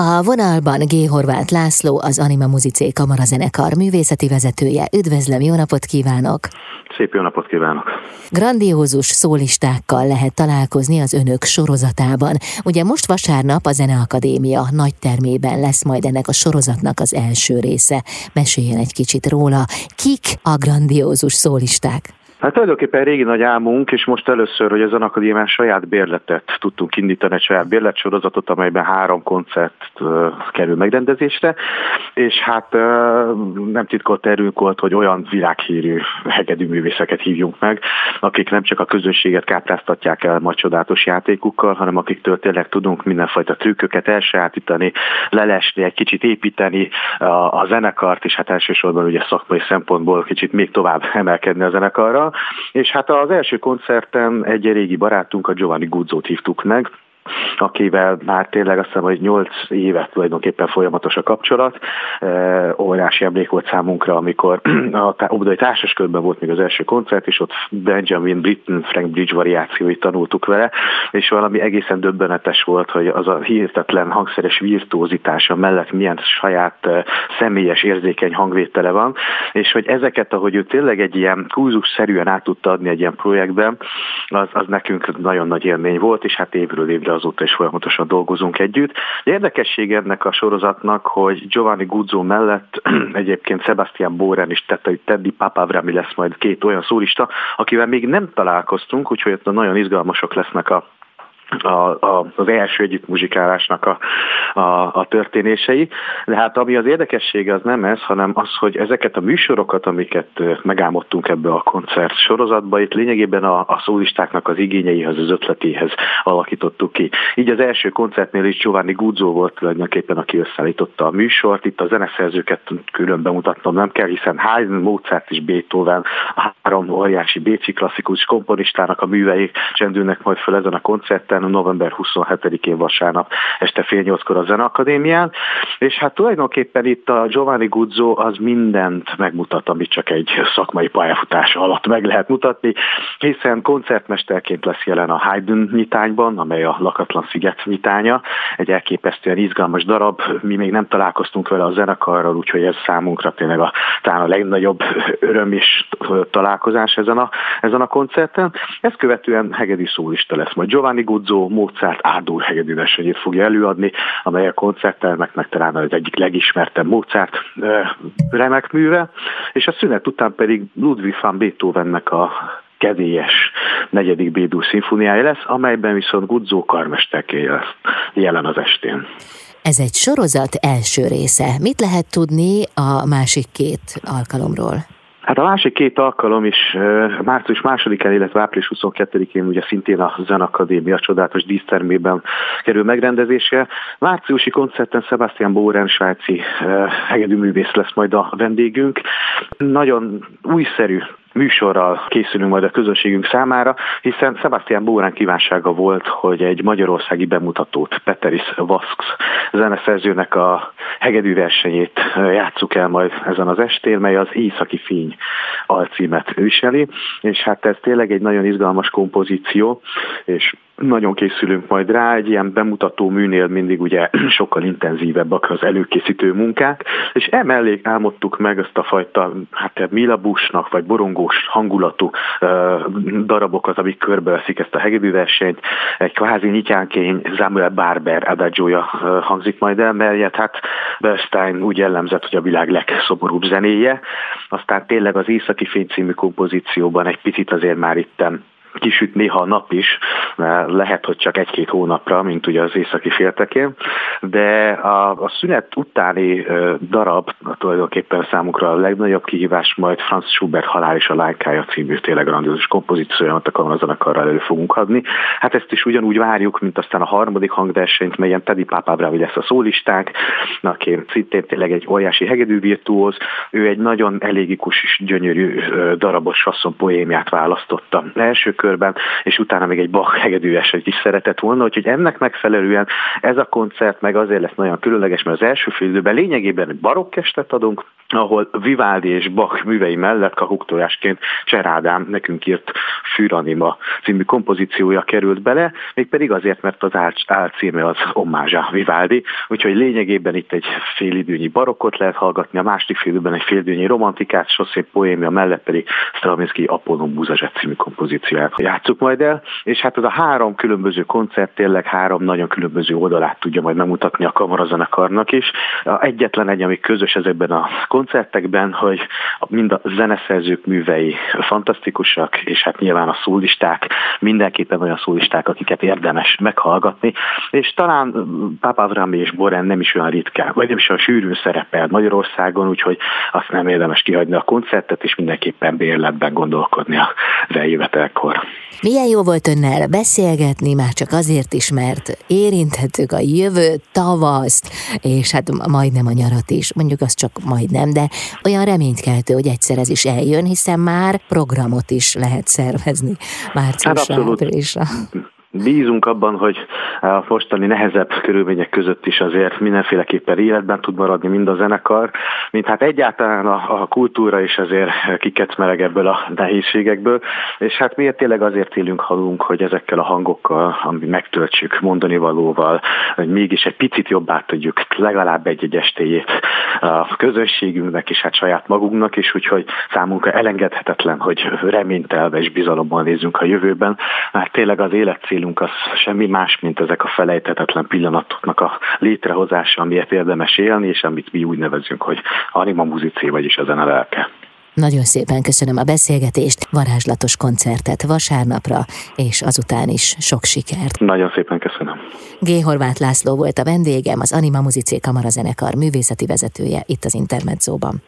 A vonalban G. Horváth László, az Anima Muzicé Kamarazenekar művészeti vezetője. Üdvözlöm, jó napot kívánok! Szép jó napot kívánok! Grandiózus szólistákkal lehet találkozni az önök sorozatában. Ugye most vasárnap a Zeneakadémia nagy termében lesz majd ennek a sorozatnak az első része. Meséljen egy kicsit róla. Kik a grandiózus szólisták? Hát tulajdonképpen régi nagy álmunk, és most először, hogy az akadémián saját bérletet tudtunk indítani, egy saját bérletsorozatot, amelyben három koncert kerül megrendezésre, és hát uh, nem titkolt erőnk volt, hogy olyan világhírű hegedű művészeket hívjunk meg, akik nem csak a közönséget kápráztatják el majd csodálatos játékukkal, hanem akiktől tényleg tudunk mindenfajta trükköket elsajátítani, lelesni, egy kicsit építeni a, a zenekart, és hát elsősorban ugye szakmai szempontból kicsit még tovább emelkedni a zenekarra és hát az első koncerten egy régi barátunk, a Giovanni Guzzót hívtuk meg, akivel már tényleg azt hiszem, hogy 8 évet tulajdonképpen folyamatos a kapcsolat. Óriási emlék volt számunkra, amikor a Óbudai Társaskörben volt még az első koncert, és ott Benjamin Britten Frank Bridge variációit tanultuk vele, és valami egészen döbbenetes volt, hogy az a hihetetlen hangszeres virtuózitása mellett milyen saját személyes érzékeny hangvétele van, és hogy ezeket, ahogy ő tényleg egy ilyen kúzus-szerűen át tudta adni egy ilyen projektben, az, az nekünk nagyon nagy élmény volt, és hát évről évre azóta is folyamatosan dolgozunk együtt. Érdekesség ennek a sorozatnak, hogy Giovanni Guzzo mellett egyébként Sebastian Boren és Teddy Papavrami lesz majd két olyan szólista, akivel még nem találkoztunk, úgyhogy ott nagyon izgalmasok lesznek a a, a, az első együttmuzsikálásnak a, a, a történései. De hát ami az érdekessége az nem ez, hanem az, hogy ezeket a műsorokat, amiket megálmodtunk ebbe a koncert sorozatba, itt lényegében a, a szólistáknak az igényeihez, az ötletéhez alakítottuk ki. Így az első koncertnél is Giovanni Guzzo volt tulajdonképpen, aki összeállította a műsort. Itt a zeneszerzőket külön bemutatnom nem kell, hiszen Haydn, Mozart és Beethoven, a három óriási bécsi klasszikus komponistának a művei csendülnek majd fel ezen a koncerten, héten, november 27-én vasárnap este fél nyolckor a Zeneakadémián, és hát tulajdonképpen itt a Giovanni Guzzo az mindent megmutat, amit csak egy szakmai pályafutás alatt meg lehet mutatni, hiszen koncertmesterként lesz jelen a Haydn nyitányban, amely a Lakatlan Sziget nyitánya, egy elképesztően izgalmas darab, mi még nem találkoztunk vele a zenekarral, úgyhogy ez számunkra tényleg a, talán a legnagyobb öröm és találkozás ezen a, ezen a koncerten. Ezt követően hegedi szólista lesz majd Giovanni Guzzo, Guzzo Mozart Árdúr hegedű versenyét fogja előadni, amely a koncerttermeknek talán az egyik legismertebb Mozart remek műve, és a szünet után pedig Ludwig van Beethovennek a kedélyes negyedik Bédú szimfóniája lesz, amelyben viszont Guzzo karmesterké lesz jelen az estén. Ez egy sorozat első része. Mit lehet tudni a másik két alkalomról? Hát a másik két alkalom is március másodikán, illetve április 22-én ugye szintén a Zenakadémia csodálatos dísztermében kerül megrendezésre. Márciusi koncerten Sebastian Bóren, svájci hegedűművész lesz majd a vendégünk. Nagyon újszerű műsorral készülünk majd a közönségünk számára, hiszen Sebastian Bórán kívánsága volt, hogy egy magyarországi bemutatót, Peteris Vasks zeneszerzőnek a hegedű versenyét játsszuk el majd ezen az estén, mely az Északi Fény alcímet viseli, és hát ez tényleg egy nagyon izgalmas kompozíció, és nagyon készülünk majd rá, egy ilyen bemutató műnél mindig ugye sokkal intenzívebbek az előkészítő munkák, és emellé álmodtuk meg ezt a fajta hát milabusnak vagy borongós hangulatú uh, darabokat, amik körbeveszik ezt a hegedűversenyt. Egy kvázi nyityánkény Samuel Barber adagiója uh, hangzik majd el, melyet hát Bernstein úgy jellemzett, hogy a világ legszomorúbb zenéje. Aztán tényleg az Északi Fény című kompozícióban egy picit azért már itten kisüt néha a nap is, lehet, hogy csak egy-két hónapra, mint ugye az északi féltekén, de a, a szünet utáni darab tulajdonképpen számukra a legnagyobb kihívás majd Franz Schubert Halál és a Lájkája című tényleg grandiózus kompozícióját a kamazanekarral elő fogunk adni. Hát ezt is ugyanúgy várjuk, mint aztán a harmadik hangversenyt, melyen Teddy Pápábravi lesz a szólistánk, aki szintén tényleg egy óriási hegedű virtuóz, ő egy nagyon elégikus és gyönyörű darabos fasszon poémiát választotta. Első körben, és utána még egy Bach hegedűeset is szeretett volna, úgyhogy ennek megfelelően ez a koncert meg azért lesz nagyon különleges, mert az első fél időben lényegében barokkestet adunk, ahol Vivaldi és Bach művei mellett kahuktojásként Cserádám nekünk írt Füranima című kompozíciója került bele, mégpedig azért, mert az álcíme az Omázsa Vivaldi, úgyhogy lényegében itt egy félidőnyi barokkot lehet hallgatni, a másik félidőben egy félidőnyi romantikát, szép poémia mellett pedig Stravinsky Apollon Búzsazset című kompozícióját játsszuk majd el, és hát ez a három különböző koncert tényleg három nagyon különböző oldalát tudja majd megmutatni a kamarazenekarnak is. A egyetlen egy, ami közös ezekben a koncertekben, hogy mind a zeneszerzők művei fantasztikusak, és hát nyilván a szólisták, mindenképpen olyan szólisták, akiket érdemes meghallgatni, és talán Avram és Boren nem is olyan ritkán, vagy nem is olyan sűrűn szerepel Magyarországon, úgyhogy azt nem érdemes kihagyni a koncertet, és mindenképpen bérletben gondolkodni a eljövetelkor. Milyen jó volt önnel beszélgetni, már csak azért is, mert érinthettük a jövő tavaszt, és hát majdnem a nyarat is, mondjuk az csak majdnem, de olyan reménykeltő, hogy egyszer ez is eljön, hiszen már programot is lehet szervezni márciusra, hát áprilisra. Bízunk abban, hogy a mostani nehezebb körülmények között is azért mindenféleképpen életben tud maradni mind a zenekar, mint hát egyáltalán a, a kultúra is azért kikecmereg ebből a nehézségekből, és hát miért tényleg azért élünk halunk, hogy ezekkel a hangokkal, ami megtöltsük mondani valóval, hogy mégis egy picit jobbá tudjuk legalább egy-egy estéjét a közösségünknek és hát saját magunknak is, úgyhogy számunkra elengedhetetlen, hogy reménytelve és bizalommal nézzünk a jövőben, mert tényleg az életcélunk az semmi más, mint ezek a felejthetetlen pillanatoknak a létrehozása, amiért érdemes élni, és amit mi úgy nevezünk, hogy anima muzicé, vagyis ezen a lelke. Nagyon szépen köszönöm a beszélgetést, varázslatos koncertet vasárnapra, és azután is sok sikert. Nagyon szépen köszönöm. G. Horváth László volt a vendégem, az Anima Muzicé Kamarazenekar művészeti vezetője itt az Intermedzóban.